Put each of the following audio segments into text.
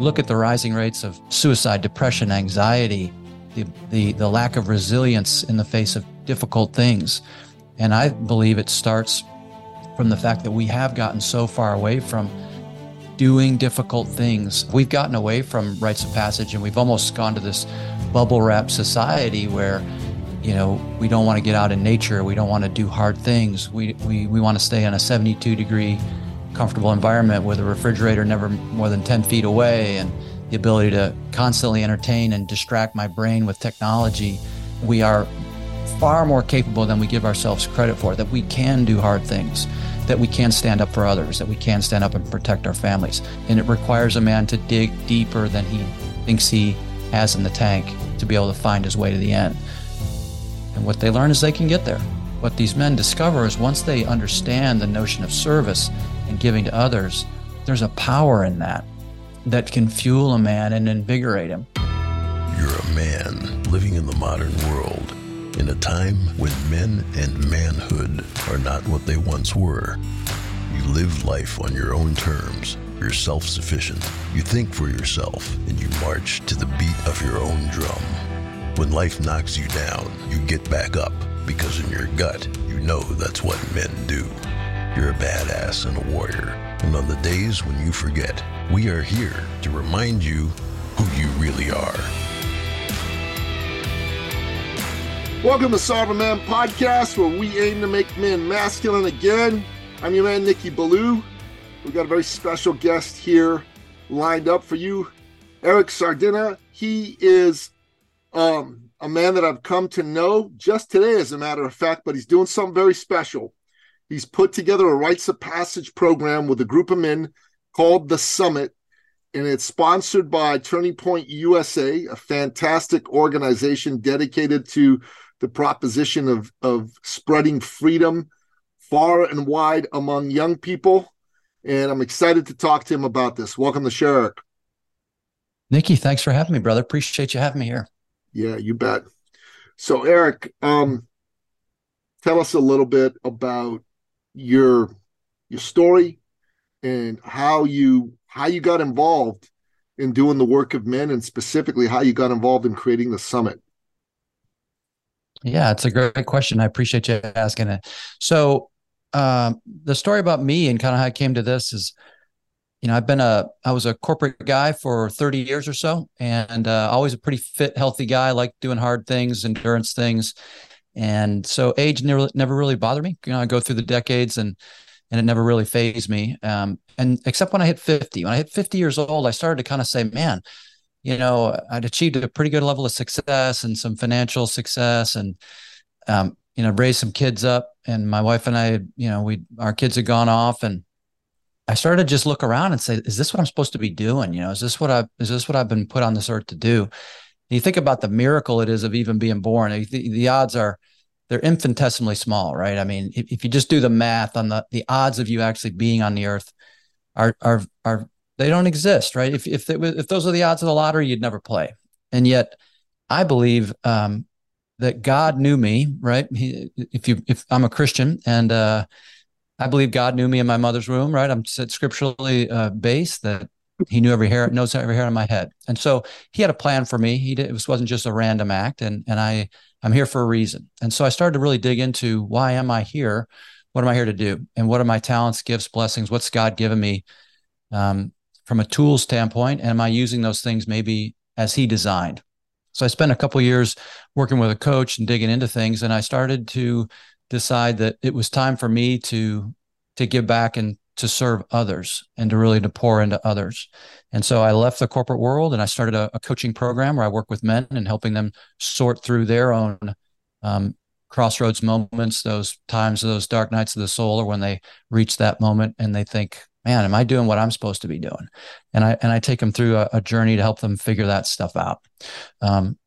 look at the rising rates of suicide, depression, anxiety, the, the, the lack of resilience in the face of difficult things. And I believe it starts from the fact that we have gotten so far away from doing difficult things. We've gotten away from rites of passage and we've almost gone to this bubble wrap society where you know we don't want to get out in nature we don't want to do hard things we, we, we want to stay in a 72 degree comfortable environment with a refrigerator never more than 10 feet away and the ability to constantly entertain and distract my brain with technology we are far more capable than we give ourselves credit for that we can do hard things that we can stand up for others that we can stand up and protect our families and it requires a man to dig deeper than he thinks he has in the tank to be able to find his way to the end and what they learn is they can get there. What these men discover is once they understand the notion of service and giving to others, there's a power in that that can fuel a man and invigorate him. You're a man living in the modern world in a time when men and manhood are not what they once were. You live life on your own terms. You're self sufficient. You think for yourself and you march to the beat of your own drum. When life knocks you down, you get back up because in your gut, you know that's what men do. You're a badass and a warrior. And on the days when you forget, we are here to remind you who you really are. Welcome to Sovereign Man Podcast, where we aim to make men masculine again. I'm your man, Nikki Billou. We've got a very special guest here lined up for you, Eric Sardina. He is um, a man that I've come to know just today, as a matter of fact, but he's doing something very special. He's put together a rites of passage program with a group of men called the Summit, and it's sponsored by Turning Point USA, a fantastic organization dedicated to the proposition of, of spreading freedom far and wide among young people. And I'm excited to talk to him about this. Welcome to Sherrick. Nikki, thanks for having me, brother. Appreciate you having me here. Yeah, you bet. So, Eric, um, tell us a little bit about your your story and how you how you got involved in doing the work of men, and specifically how you got involved in creating the summit. Yeah, it's a great question. I appreciate you asking it. So, um, the story about me and kind of how I came to this is you know, I've been a, I was a corporate guy for 30 years or so, and uh, always a pretty fit, healthy guy, like doing hard things, endurance things. And so age never, never really bothered me. You know, I go through the decades and, and it never really phased me. Um, and except when I hit 50, when I hit 50 years old, I started to kind of say, man, you know, I'd achieved a pretty good level of success and some financial success and, um, you know, raised some kids up and my wife and I, you know, we, our kids had gone off and, I started to just look around and say, is this what I'm supposed to be doing? You know, is this what I is this what I've been put on this earth to do? You think about the miracle it is of even being born. The, the odds are they're infinitesimally small, right? I mean, if, if you just do the math on the the odds of you actually being on the earth are are are they don't exist, right? If if if those are the odds of the lottery, you'd never play. And yet, I believe um, that God knew me, right? He, if you if I'm a Christian and uh, I believe God knew me in my mother's womb, right? I'm scripturally uh, based that he knew every hair, knows every hair on my head. And so he had a plan for me. He did, it wasn't just a random act. And, and I, I'm here for a reason. And so I started to really dig into why am I here? What am I here to do? And what are my talents, gifts, blessings? What's God given me um, from a tool standpoint? And am I using those things maybe as he designed? So I spent a couple years working with a coach and digging into things. And I started to decide that it was time for me to to give back and to serve others and to really to pour into others. And so I left the corporate world and I started a, a coaching program where I work with men and helping them sort through their own um, crossroads moments, those times, those dark nights of the soul, or when they reach that moment and they think, "Man, am I doing what I'm supposed to be doing?" And I and I take them through a, a journey to help them figure that stuff out. Um,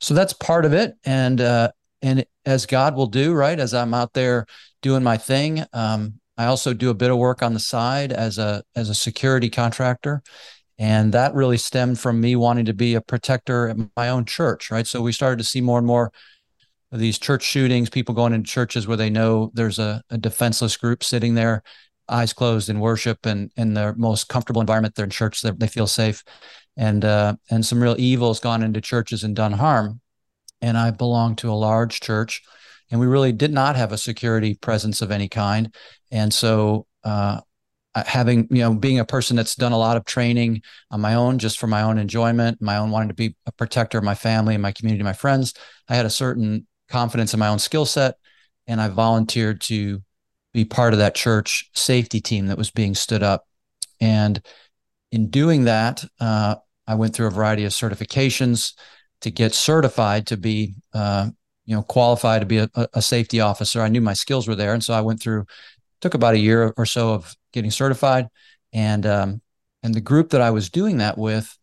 so that's part of it. And uh, and as God will do, right? As I'm out there doing my thing, um, I also do a bit of work on the side as a as a security contractor, and that really stemmed from me wanting to be a protector at my own church, right? So we started to see more and more of these church shootings, people going into churches where they know there's a, a defenseless group sitting there, eyes closed in worship and in their most comfortable environment, they're in church, they, they feel safe. and uh, and some real evil has gone into churches and done harm. And I belong to a large church, and we really did not have a security presence of any kind. And so, uh, having you know, being a person that's done a lot of training on my own, just for my own enjoyment, my own wanting to be a protector of my family my community, my friends, I had a certain confidence in my own skill set, and I volunteered to be part of that church safety team that was being stood up. And in doing that, uh, I went through a variety of certifications to get certified to be, uh, you know, qualified to be a, a, safety officer. I knew my skills were there, and so I went through. Took about a year or so of getting certified, and um, and the group that I was doing that with,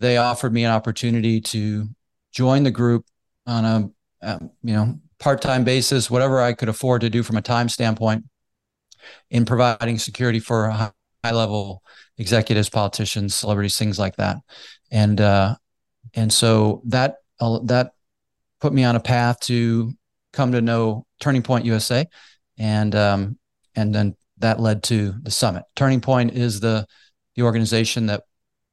they offered me an opportunity to join the group on a, um, you know part-time basis, whatever I could afford to do from a time standpoint, in providing security for high-level executives, politicians, celebrities, things like that. And uh, and so that uh, that put me on a path to come to know Turning Point USA, and um, and then that led to the summit. Turning Point is the the organization that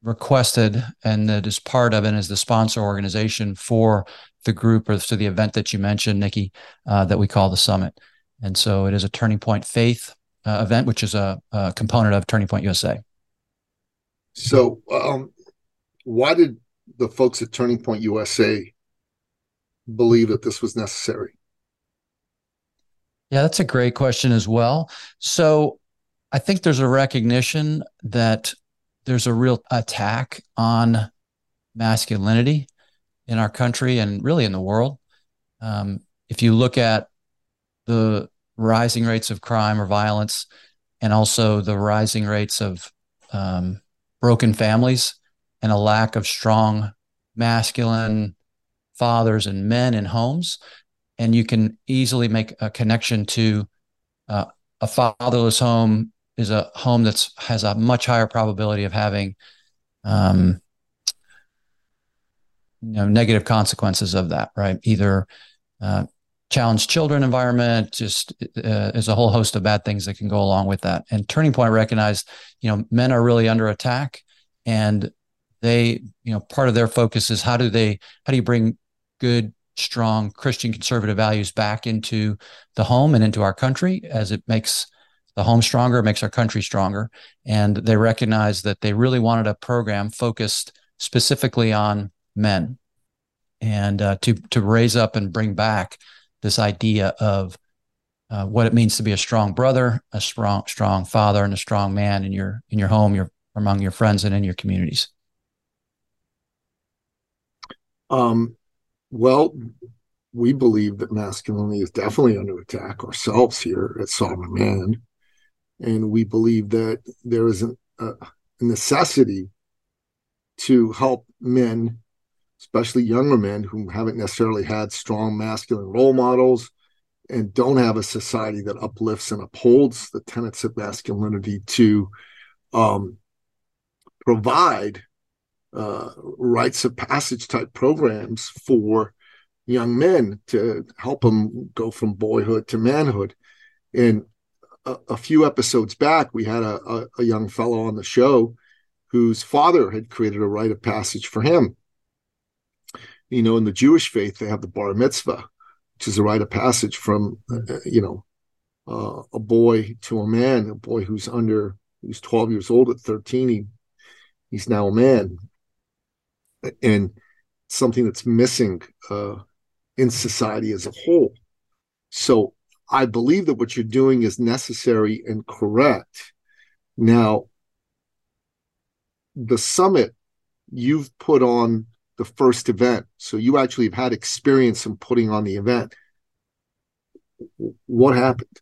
requested and that is part of and is the sponsor organization for the group or to the event that you mentioned, Nikki, uh, that we call the summit. And so it is a Turning Point Faith uh, event, which is a, a, component of Turning Point USA. So, um, why did the folks at Turning Point USA believe that this was necessary? Yeah, that's a great question as well. So, I think there's a recognition that there's a real attack on masculinity in our country and really in the world. Um, if you look at the rising rates of crime or violence, and also the rising rates of um, broken families and a lack of strong masculine fathers and men in homes. And you can easily make a connection to uh, a fatherless home is a home that's has a much higher probability of having um, you know negative consequences of that right either uh, challenged children environment just uh, there's a whole host of bad things that can go along with that and turning point recognized you know men are really under attack and they you know part of their focus is how do they how do you bring good strong christian conservative values back into the home and into our country as it makes the home stronger makes our country stronger and they recognized that they really wanted a program focused specifically on men and uh, to to raise up and bring back this idea of uh, what it means to be a strong brother, a strong strong father, and a strong man in your in your home, your among your friends, and in your communities. Um, well, we believe that masculinity is definitely under attack ourselves here at Sovereign Man, and we believe that there is an, a necessity to help men especially younger men who haven't necessarily had strong masculine role models and don't have a society that uplifts and upholds the tenets of masculinity to um, provide uh, rites of passage type programs for young men to help them go from boyhood to manhood. And a, a few episodes back, we had a, a, a young fellow on the show whose father had created a rite of passage for him you know, in the Jewish faith, they have the bar mitzvah, which is a rite of passage from, uh, you know, uh, a boy to a man, a boy who's under, who's 12 years old at 13. He, he's now a man. And something that's missing uh, in society as a whole. So I believe that what you're doing is necessary and correct. Now, the summit you've put on the first event. So you actually have had experience in putting on the event. What happened?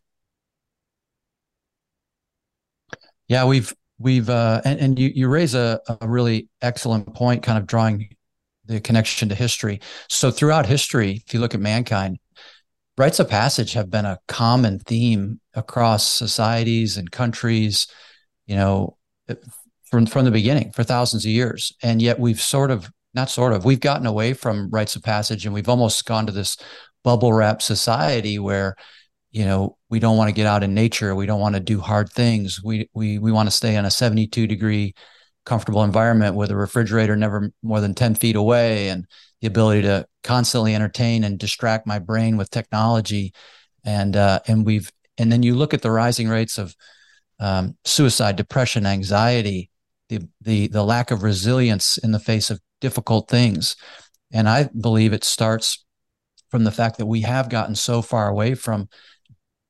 Yeah, we've we've uh, and, and you you raise a, a really excellent point, kind of drawing the connection to history. So throughout history, if you look at mankind, rites of passage have been a common theme across societies and countries. You know, from from the beginning for thousands of years, and yet we've sort of not sort of we've gotten away from rites of passage and we've almost gone to this bubble wrap society where you know we don't want to get out in nature. We don't want to do hard things. We we we want to stay in a 72 degree comfortable environment with a refrigerator never more than 10 feet away and the ability to constantly entertain and distract my brain with technology. And uh, and we've and then you look at the rising rates of um, suicide depression anxiety the the the lack of resilience in the face of difficult things. And i believe it starts from the fact that we have gotten so far away from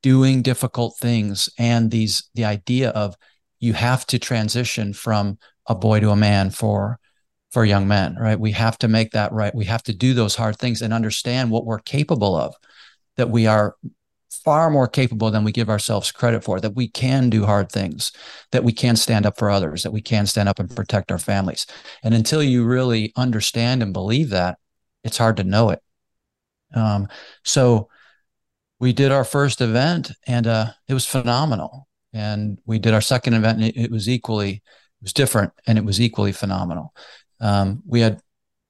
doing difficult things and these the idea of you have to transition from a boy to a man for for young men right? We have to make that right. We have to do those hard things and understand what we're capable of that we are far more capable than we give ourselves credit for that we can do hard things that we can stand up for others that we can stand up and protect our families. And until you really understand and believe that it's hard to know it. Um, so we did our first event and uh, it was phenomenal and we did our second event and it, was equally it was different and it was equally phenomenal. Um, we had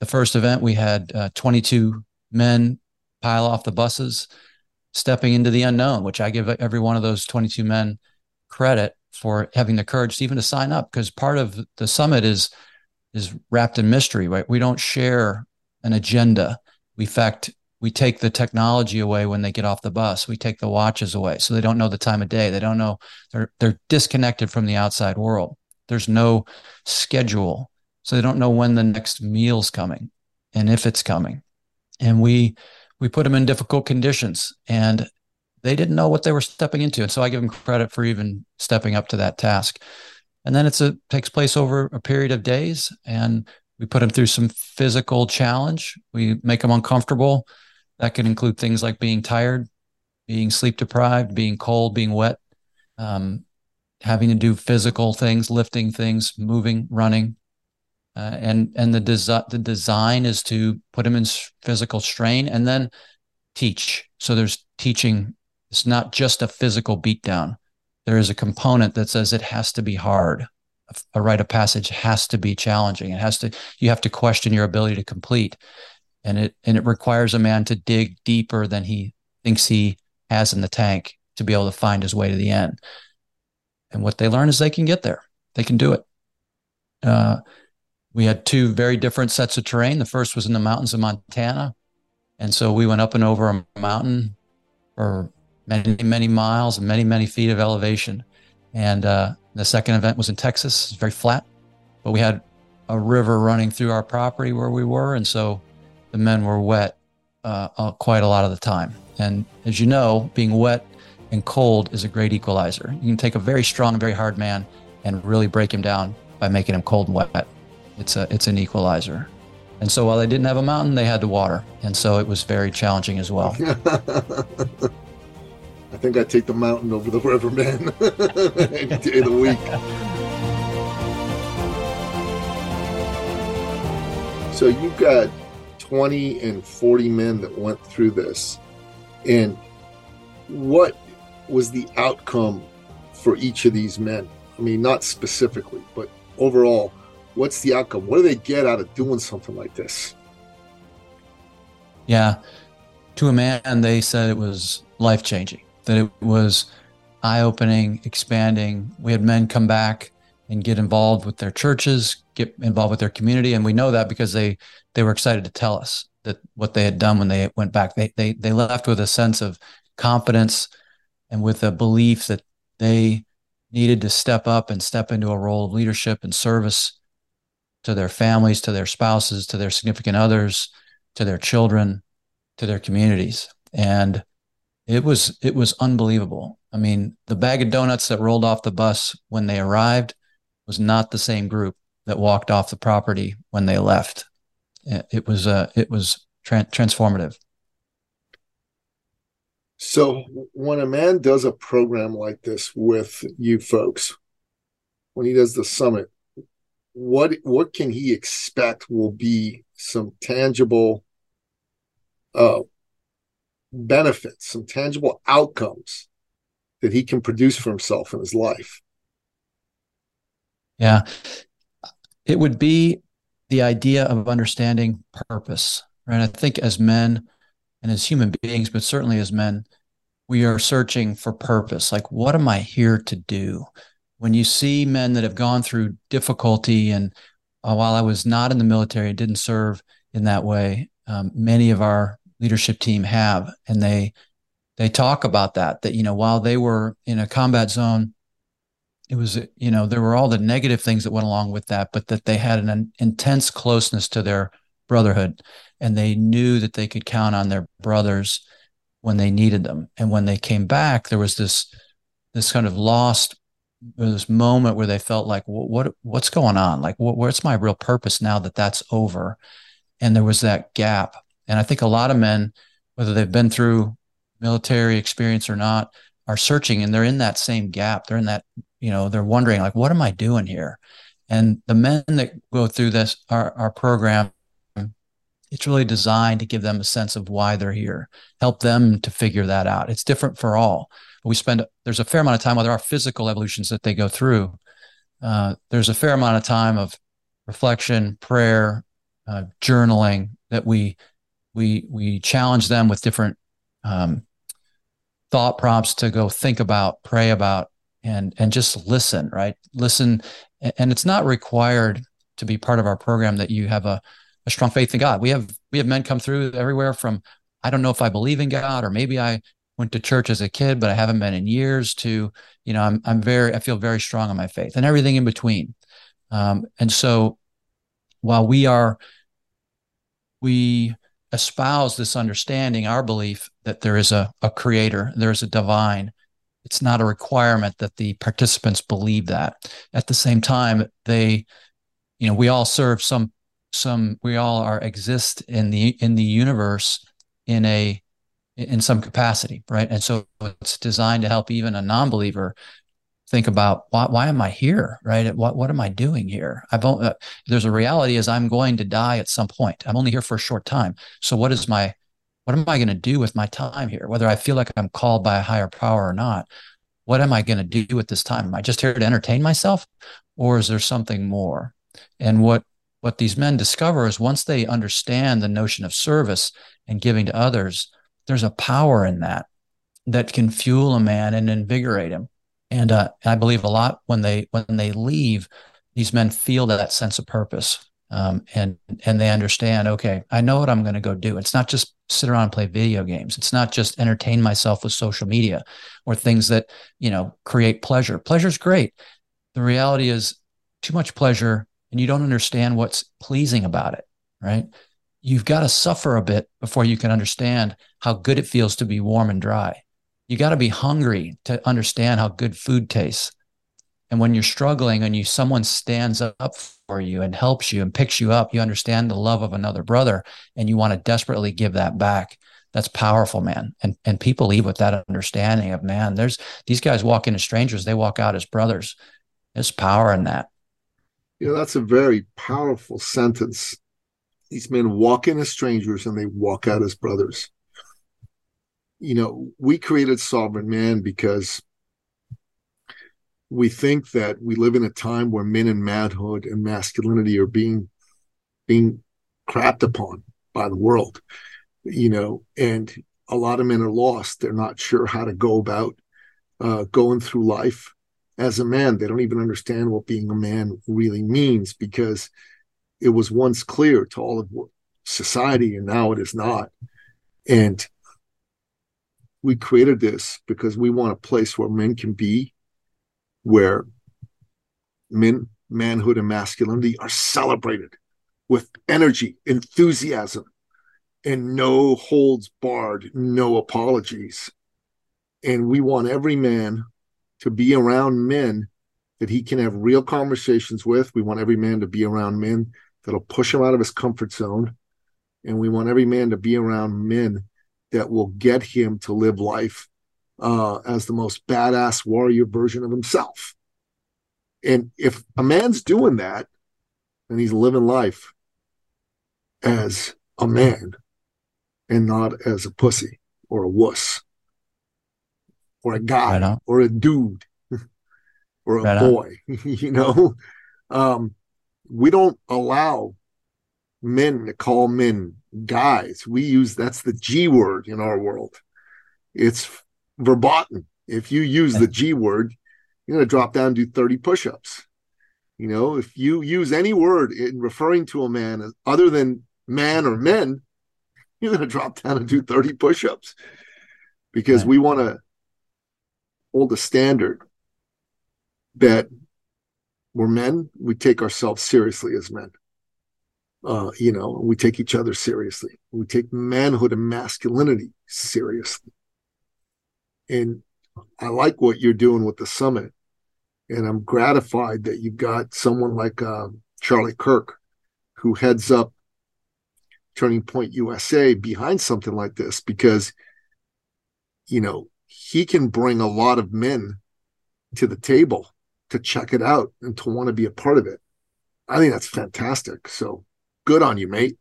the first event, we had uh, 22 men pile off the buses, stepping into the unknown, which I give every one of those 22 men credit for having the courage to even to sign up because part of the summit is is wrapped in mystery, right? We don't share an agenda. We, fact, we take the technology away when they get off the bus. We take the watches away, so they don't know the time of day. They don't know they're they're disconnected from the outside world. There's no schedule. So they don't know when the next meal's coming and if it's coming. And we we put them in difficult conditions and they didn't know what they were stepping into. And so I give them credit for even stepping up to that task. And then it's a takes place over a period of days and we put them through some physical challenge. We make them uncomfortable. That can include things like being tired, being sleep deprived, being cold, being wet, um, having to do physical things, lifting things, moving, running. Uh, and and the, desi- the design is to put them in physical strain and then teach. So there's teaching. It's not just a physical beatdown. There is a component that says it has to be hard. A rite of passage has to be challenging. It has to. You have to question your ability to complete, and it and it requires a man to dig deeper than he thinks he has in the tank to be able to find his way to the end. And what they learn is they can get there. They can do it. Uh, we had two very different sets of terrain. The first was in the mountains of Montana. And so we went up and over a mountain for many, many miles and many, many feet of elevation. And uh, the second event was in Texas. It's very flat, but we had a river running through our property where we were. And so the men were wet uh, quite a lot of the time. And as you know, being wet and cold is a great equalizer. You can take a very strong, very hard man and really break him down by making him cold and wet. It's a it's an equalizer. And so while they didn't have a mountain, they had the water. And so it was very challenging as well. I think I'd take the mountain over the river, man, any day of the week. so you've got 20 and 40 men that went through this. And what was the outcome for each of these men? I mean, not specifically, but overall, what's the outcome? What do they get out of doing something like this? Yeah. To a man, they said it was life changing, that it was eye opening, expanding. We had men come back and get involved with their churches, get involved with their community. And we know that because they, they were excited to tell us that what they had done when they went back. They, they, they left with a sense of confidence and with a belief that they needed to step up and step into a role of leadership and service to their families, to their spouses, to their significant others, to their children, to their communities. And it was it was unbelievable. I mean, the bag of donuts that rolled off the bus when they arrived was not the same group that walked off the property when they left. It was uh, it was tra- transformative. So when a man does a program like this with you folks, when he does the summit, what what can he expect will be some tangible uh, benefits, some tangible outcomes that he can produce for himself in his life? Yeah. It would be the idea of understanding purpose, right? I think as men, and as human beings, but certainly as men, we are searching for purpose. Like, what am I here to do? when you see men that have gone through difficulty and uh, while I was not in the military, didn't serve in that way, um, many of our leadership team have, and they they talk about that. That you know, while they were in a combat zone, it was you know there were all the negative things that went along with that, but that they had an, an intense closeness to their brotherhood, and they knew that they could count on their brothers when they needed them, and when they came back, there was this this kind of lost this moment where they felt like what, what what's going on? Like what, what's my real purpose now that that's over? And there was that gap. And i think a lot of men whether they've been through military experience or not are searching and they're in that same gap. They're in that you know they're wondering like what am i doing here? And the men that go through this our, our program it's really designed to give them a sense of why they're here help them to figure that out. It's different for all. We spend there's a fair amount of time while there are physical evolutions that they go through. Uh, there's a fair amount of time of reflection prayer uh, journaling that we we we challenge them with different um, thought prompts to go think about pray about and and just listen right listen and it's not required to be part of our program that you have a, a strong faith in god we have we have men come through everywhere from i don't know if i believe in god or maybe i went to church as a kid, but I haven't been in years to, you know, I'm, I'm very, I feel very strong on my faith and everything in between. Um, and so while we are, we espouse this understanding, our belief that there is a, a creator, there is a divine, it's not a requirement that the participants believe that. At the same time, they, you know, we all serve some, some, we all are exist in the, in the universe in a, in some capacity, right? And so it's designed to help even a non-believer think about why, why am I here, right? What what am I doing here? I've uh, there's a reality is I'm going to die at some point. I'm only here for a short time. So what is my what am I going to do with my time here? Whether I feel like I'm called by a higher power or not, what am I going to do with this time? Am I just here to entertain myself, or is there something more? And what what these men discover is once they understand the notion of service and giving to others, there's a power in that that can fuel a man and invigorate him. And uh, I believe a lot when they when they leave, these men feel that sense of purpose, um, and and they understand. Okay, I know what I'm going to go do. It's not just sit around and play video games. It's not just entertain myself with social media or things that you know create pleasure. Pleasure's great. The reality is too much pleasure, and you don't understand what's pleasing about it. Right? you've got to suffer a bit before you can understand how good it feels to be warm and dry. You got to be hungry to understand how good food tastes. And when you're struggling and you someone stands up for you and helps you and picks you up, you understand the love of another brother and you want to desperately give that back. That's powerful, man. And and people leave with that understanding of man, there's these guys walk in as strangers, they walk out as brothers. There's power in that. Yeah, that's a very powerful sentence these men walk in as strangers and they walk out as brothers. You know, we created Sovereign Man because we think that we live in a time where men and manhood and masculinity are being being crapped upon by the world. You know, and a lot of men are lost. They're not sure how to go about uh, going through life as a man. They don't even understand what being a man really means because it was once clear to all of society, and now it is not. And we created this because we want a place where men can be, where men, manhood, and masculinity are celebrated with energy, enthusiasm, and no holds barred, no apologies. And we want every man to be around men that he can have real conversations with. We want every man to be around men that'll push him out of his comfort zone. And we want every man to be around men that will get him to live life uh, as the most badass warrior version of himself. And if a man's doing that, then he's living life as a man and not as a pussy or a wuss or a guy right or a dude or a right boy, you know? Um, we don't allow men to call men guys. We use that's the G word in our world. It's verboten. If you use the G word, you're going to drop down and do 30 push-ups. You know, if you use any word in referring to a man other than man or men, you're going to drop down and do 30 push-ups because right. we want to hold a standard that we're men, we take ourselves seriously as men. Uh, you know, we take each other seriously. We take manhood and masculinity seriously. And I like what you're doing with the summit. And I'm gratified that you've got someone like uh, Charlie Kirk, who heads up Turning Point USA behind something like this, because, you know, he can bring a lot of men to the table to check it out and to want to be a part of it. I think that's fantastic. So good on you, mate.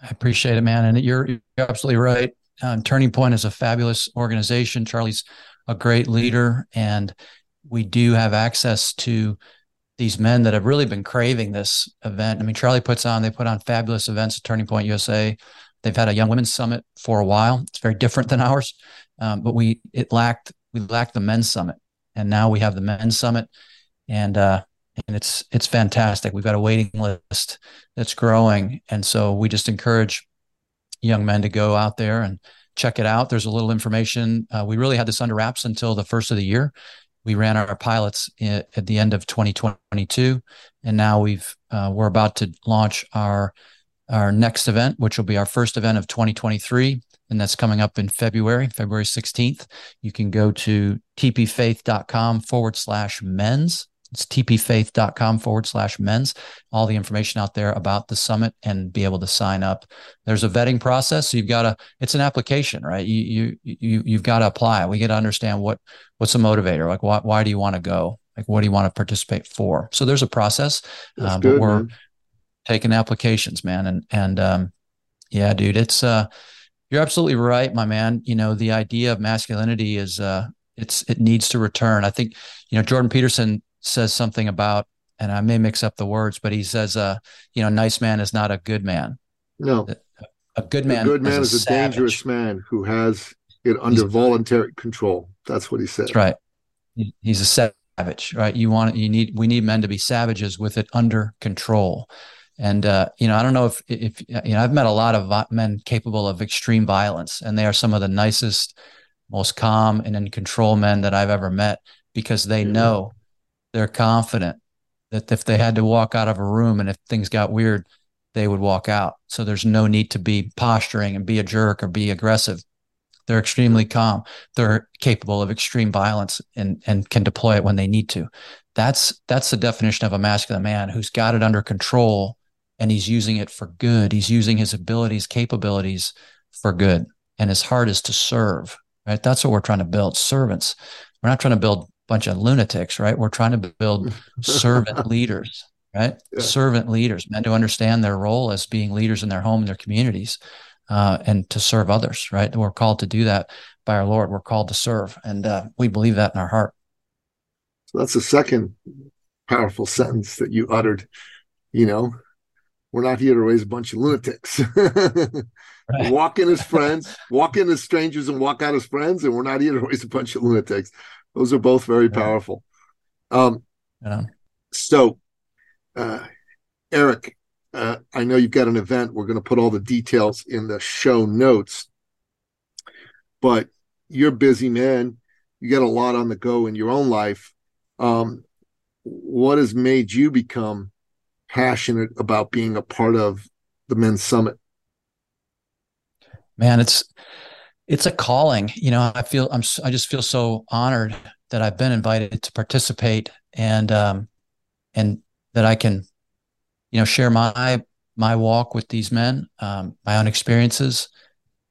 I appreciate it, man. And you're, you're absolutely right. Um, Turning Point is a fabulous organization. Charlie's a great leader, and we do have access to these men that have really been craving this event. I mean, Charlie puts on, they put on fabulous events at Turning Point USA. They've had a young women's summit for a while. It's very different than ours, um, but we it lacked we lacked the men's summit, and now we have the men's summit, and uh, and it's it's fantastic. We've got a waiting list that's growing, and so we just encourage young men to go out there and check it out. There's a little information. Uh, we really had this under wraps until the first of the year. We ran our pilots at, at the end of 2022, and now we've uh, we're about to launch our our next event, which will be our first event of 2023 and that's coming up in February, February 16th. You can go to tpfaith.com forward slash men's. It's tpfaith.com forward slash men's. All the information out there about the summit and be able to sign up. There's a vetting process. So you've got to, it's an application, right? You, you, you, you've got to apply. We get to understand what, what's a motivator? Like, why, why do you want to go? Like, what do you want to participate for? So there's a process, um, good, but we're man. taking applications, man. And, and, um, yeah, dude, it's, uh, you're absolutely right, my man. You know, the idea of masculinity is uh it's it needs to return. I think, you know, Jordan Peterson says something about, and I may mix up the words, but he says, uh, you know, nice man is not a good man. No. A good man. A good man is a, is a dangerous man who has it under He's, voluntary control. That's what he said. That's right. He's a savage, right? You want you need we need men to be savages with it under control. And uh, you know, I don't know if if you know, I've met a lot of men capable of extreme violence, and they are some of the nicest, most calm and in control men that I've ever met because they know they're confident that if they had to walk out of a room and if things got weird, they would walk out. So there's no need to be posturing and be a jerk or be aggressive. They're extremely calm. They're capable of extreme violence and and can deploy it when they need to. That's that's the definition of a masculine man who's got it under control and he's using it for good. He's using his abilities, capabilities for good. And his heart is to serve, right? That's what we're trying to build servants. We're not trying to build bunch of lunatics, right? We're trying to build servant leaders, right? Yeah. Servant leaders, men to understand their role as being leaders in their home and their communities uh, and to serve others, right? We're called to do that by our Lord. We're called to serve. And uh, we believe that in our heart. So that's the second powerful sentence that you uttered. You know, we're not here to raise a bunch of lunatics. right. Walk in as friends, walk in as strangers, and walk out as friends. And we're not here to raise a bunch of lunatics. Those are both very yeah. powerful. Um, yeah. So, uh, Eric, uh, I know you've got an event. We're going to put all the details in the show notes. But you're a busy, man. You got a lot on the go in your own life. Um, what has made you become passionate about being a part of the men's summit? Man, it's it's a calling. You know, I feel I'm I just feel so honored that I've been invited to participate and um and that I can you know share my my walk with these men, um, my own experiences.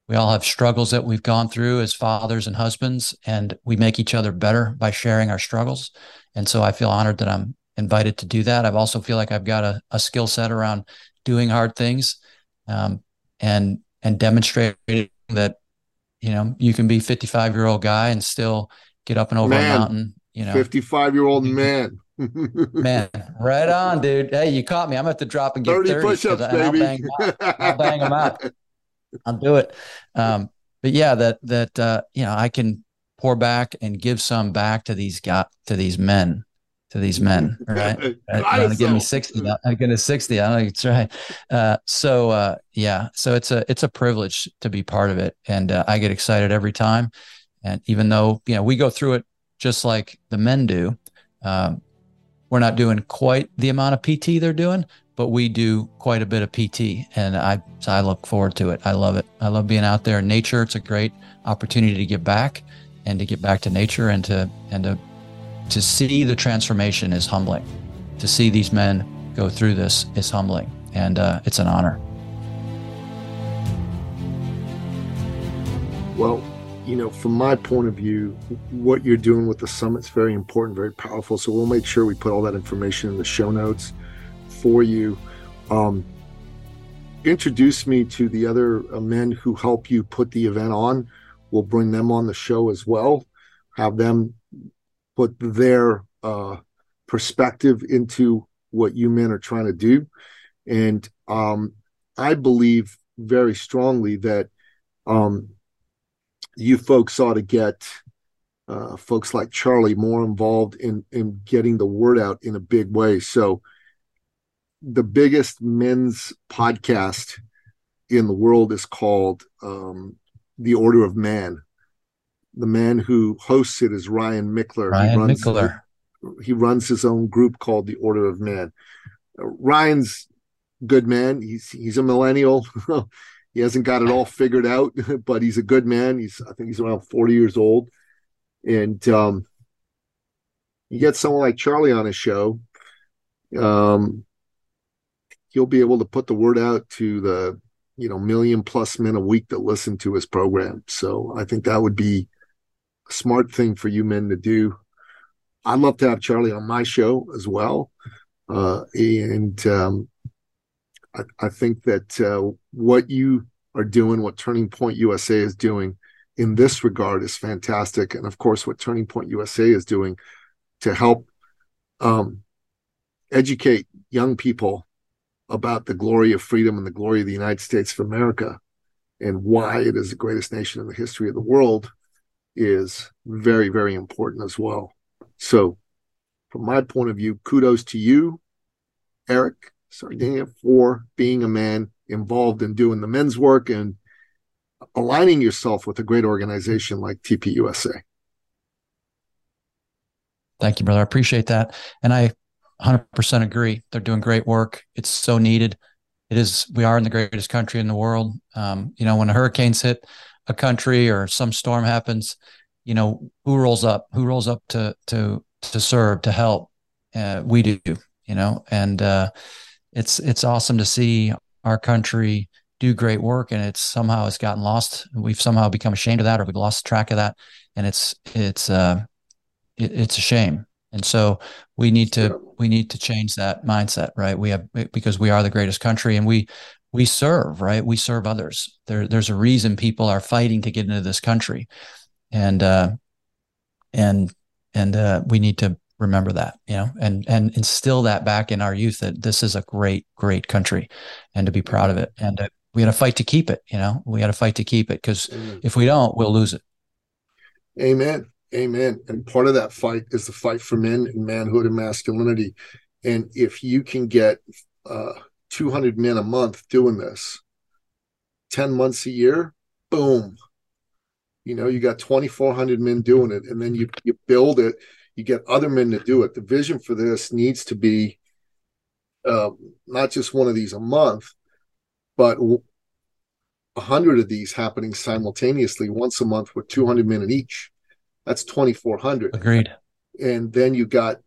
We all have struggles that we've gone through as fathers and husbands, and we make each other better by sharing our struggles. And so I feel honored that I'm invited to do that. I've also feel like I've got a, a skill set around doing hard things, um, and and demonstrating that you know you can be 55 year old guy and still get up and over man, a mountain. You know, 55 year old man. man, right on, dude. Hey, you caught me. I'm at the drop and get 30, 30 push-ups, baby. I'll bang, I'll bang them out. I'll do it. Um, but yeah, that that uh, you know, I can pour back and give some back to these got to these men to these men, right? I'm gonna give me 60. I'm gonna 60. I don't think it's right. Uh, so uh, yeah, so it's a it's a privilege to be part of it, and uh, I get excited every time. And even though you know we go through it just like the men do, um, we're not doing quite the amount of PT they're doing, but we do quite a bit of PT, and I so I look forward to it. I love it. I love being out there in nature. It's a great opportunity to give back and to get back to nature and to and to to see the transformation is humbling. To see these men go through this is humbling, and uh, it's an honor. Well, you know, from my point of view, what you're doing with the summit is very important, very powerful. So we'll make sure we put all that information in the show notes for you. Um, introduce me to the other uh, men who help you put the event on. We'll bring them on the show as well. Have them put their uh, perspective into what you men are trying to do. And um, I believe very strongly that um, you folks ought to get uh, folks like Charlie more involved in in getting the word out in a big way. So, the biggest men's podcast in the world is called um, The Order of Man the man who hosts it is Ryan Michler. Ryan he runs, Michler. He runs his own group called the Order of Man. Uh, Ryan's good man. He's he's a millennial. he hasn't got it all figured out, but he's a good man. He's I think he's around 40 years old. And um, you get someone like Charlie on his show, um, he'll be able to put the word out to the you know million plus men a week that listen to his program. So I think that would be smart thing for you men to do. I'd love to have Charlie on my show as well. Uh, and um, I, I, think that uh, what you are doing, what Turning Point USA is doing in this regard is fantastic. And of course, what Turning Point USA is doing to help um, educate young people about the glory of freedom and the glory of the United States of America and why it is the greatest nation in the history of the world is very, very important as well. So, from my point of view, kudos to you, Eric Sardina, for being a man involved in doing the men's work and aligning yourself with a great organization like TPUSA. Thank you, brother. I appreciate that. And I 100% agree. They're doing great work. It's so needed. It is, we are in the greatest country in the world. Um, you know, when the hurricanes hit, a country or some storm happens, you know, who rolls up? Who rolls up to to to serve to help? Uh, we do, you know, and uh, it's it's awesome to see our country do great work, and it's somehow it's gotten lost. We've somehow become ashamed of that, or we've lost track of that, and it's it's uh, it, it's a shame. And so we need to we need to change that mindset, right? We have because we are the greatest country, and we we serve, right? We serve others. There, there's a reason people are fighting to get into this country, and uh, and and uh, we need to remember that, you know, and and instill that back in our youth that this is a great, great country, and to be proud of it. And uh, we got to fight to keep it. You know, we got to fight to keep it because if we don't, we'll lose it. Amen. Amen. And part of that fight is the fight for men and manhood and masculinity. And if you can get uh, 200 men a month doing this. 10 months a year boom. You know you got 2400 men doing it and then you you build it you get other men to do it. The vision for this needs to be uh, not just one of these a month but a hundred of these happening simultaneously once a month with 200 men in each. That's 2400 agreed. And then you got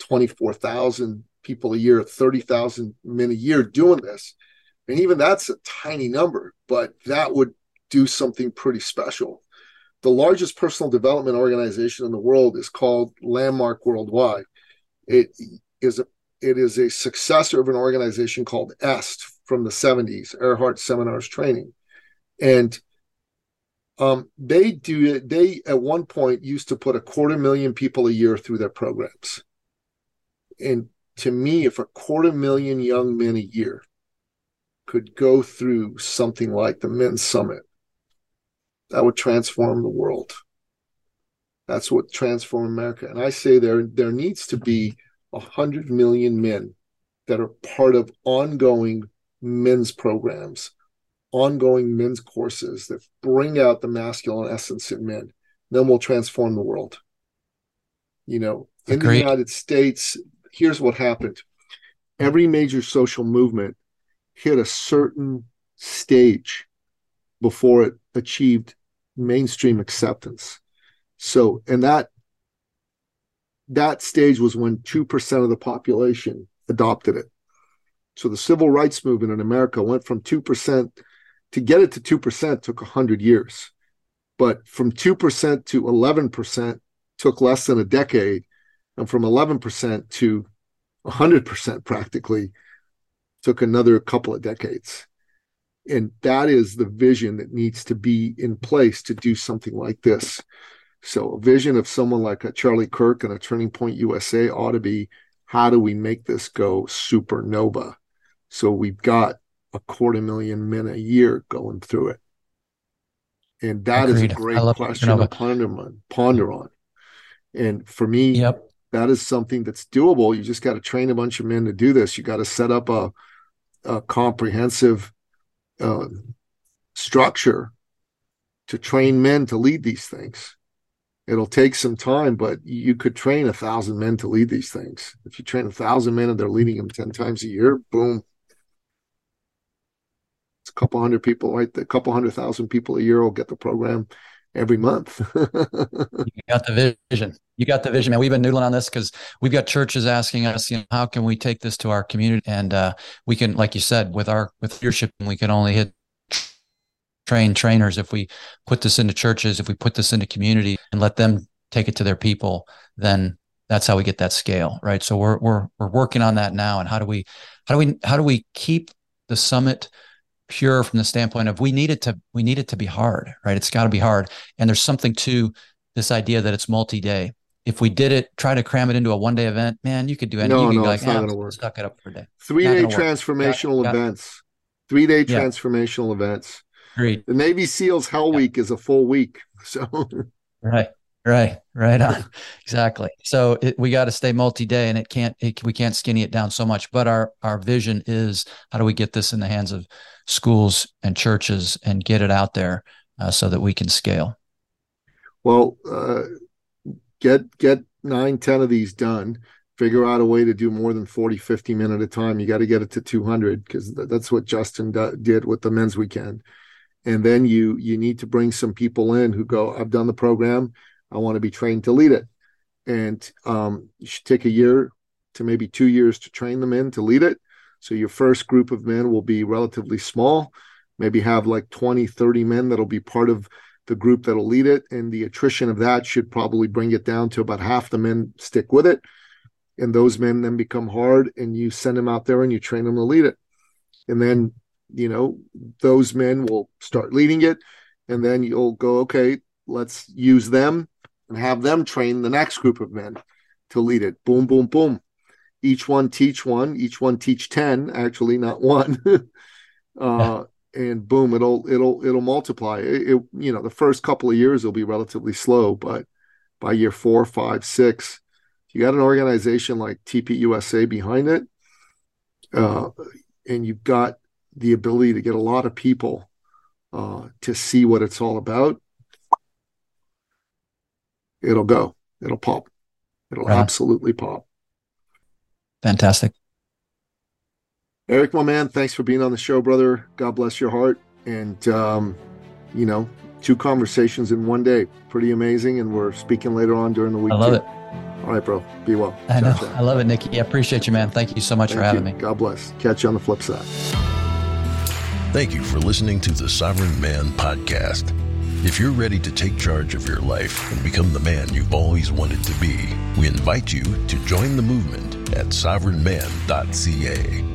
24,000 people a year, 30,000 men a year doing this. And even that's a tiny number, but that would do something pretty special. The largest personal development organization in the world is called Landmark Worldwide. It is a it is a successor of an organization called EST from the 70s, Erhard Seminars Training. And um, they do they at one point used to put a quarter million people a year through their programs. And to me, if a quarter million young men a year could go through something like the Men's Summit, that would transform the world. That's what transform America. And I say there there needs to be a hundred million men that are part of ongoing men's programs, ongoing men's courses that bring out the masculine essence in men. Then we'll transform the world. You know, in Agreed. the United States, here's what happened. Every major social movement hit a certain stage before it achieved mainstream acceptance. So, and that that stage was when 2% of the population adopted it. So the civil rights movement in America went from 2% to get it to 2% took 100 years. But from 2% to 11% took less than a decade. And from 11% to 100% practically took another couple of decades. And that is the vision that needs to be in place to do something like this. So, a vision of someone like a Charlie Kirk and a Turning Point USA ought to be how do we make this go supernova? So, we've got a quarter million men a year going through it. And that Agreed. is a great question to ponder on, ponder on. And for me, yep. That is something that's doable. You just got to train a bunch of men to do this. You got to set up a, a comprehensive uh, structure to train men to lead these things. It'll take some time, but you could train a thousand men to lead these things. If you train a thousand men and they're leading them 10 times a year, boom. It's a couple hundred people, right? A couple hundred thousand people a year will get the program every month. you got the vision. You got the vision, man. We've been noodling on this because we've got churches asking us, you know, how can we take this to our community? And uh, we can, like you said, with our with leadership, we can only hit train trainers if we put this into churches, if we put this into community and let them take it to their people, then that's how we get that scale, right? So we're we're we're working on that now. And how do we how do we how do we keep the summit pure from the standpoint of we need it to we need it to be hard, right? It's got to be hard. And there's something to this idea that it's multi-day. If we did it, try to cram it into a one-day event, man, you could do anything. No, you could no, like, it's not ah, going to work. Stuck it up for a day. Three-day transformational got, events. Three-day yeah. transformational events. Great. The Navy SEALs Hell yeah. Week is a full week. So right. Right, right on, exactly. So it, we got to stay multi-day, and it can't. It, we can't skinny it down so much. But our our vision is how do we get this in the hands of schools and churches and get it out there uh, so that we can scale. Well, uh, get get nine, ten of these done. Figure out a way to do more than 40, 50 minutes at a time. You got to get it to 200 because that's what Justin did with the men's weekend. And then you you need to bring some people in who go, I've done the program I want to be trained to lead it. And um, you should take a year to maybe two years to train the men to lead it. So your first group of men will be relatively small, maybe have like 20, 30 men that'll be part of the group that'll lead it. And the attrition of that should probably bring it down to about half the men stick with it. And those men then become hard and you send them out there and you train them to lead it. And then, you know, those men will start leading it. And then you'll go, okay, let's use them and have them train the next group of men to lead it. Boom, boom, boom. Each one teach one, each one teach 10, actually, not one. uh, and boom, it'll it'll it'll multiply. It, it, you know, the first couple of years will be relatively slow, but by year four, five, six, you got an organization like TPUSA behind it, uh, and you've got the ability to get a lot of people uh, to see what it's all about it'll go. It'll pop. It'll right. absolutely pop. Fantastic. Eric, my man, thanks for being on the show, brother. God bless your heart. And, um, you know, two conversations in one day. Pretty amazing. And we're speaking later on during the week. I love too. it. All right, bro. Be well. I know. I love it, Nikki. I appreciate you, man. Thank you so much Thank for having you. me. God bless. Catch you on the flip side. Thank you for listening to the Sovereign Man Podcast. If you're ready to take charge of your life and become the man you've always wanted to be, we invite you to join the movement at sovereignman.ca.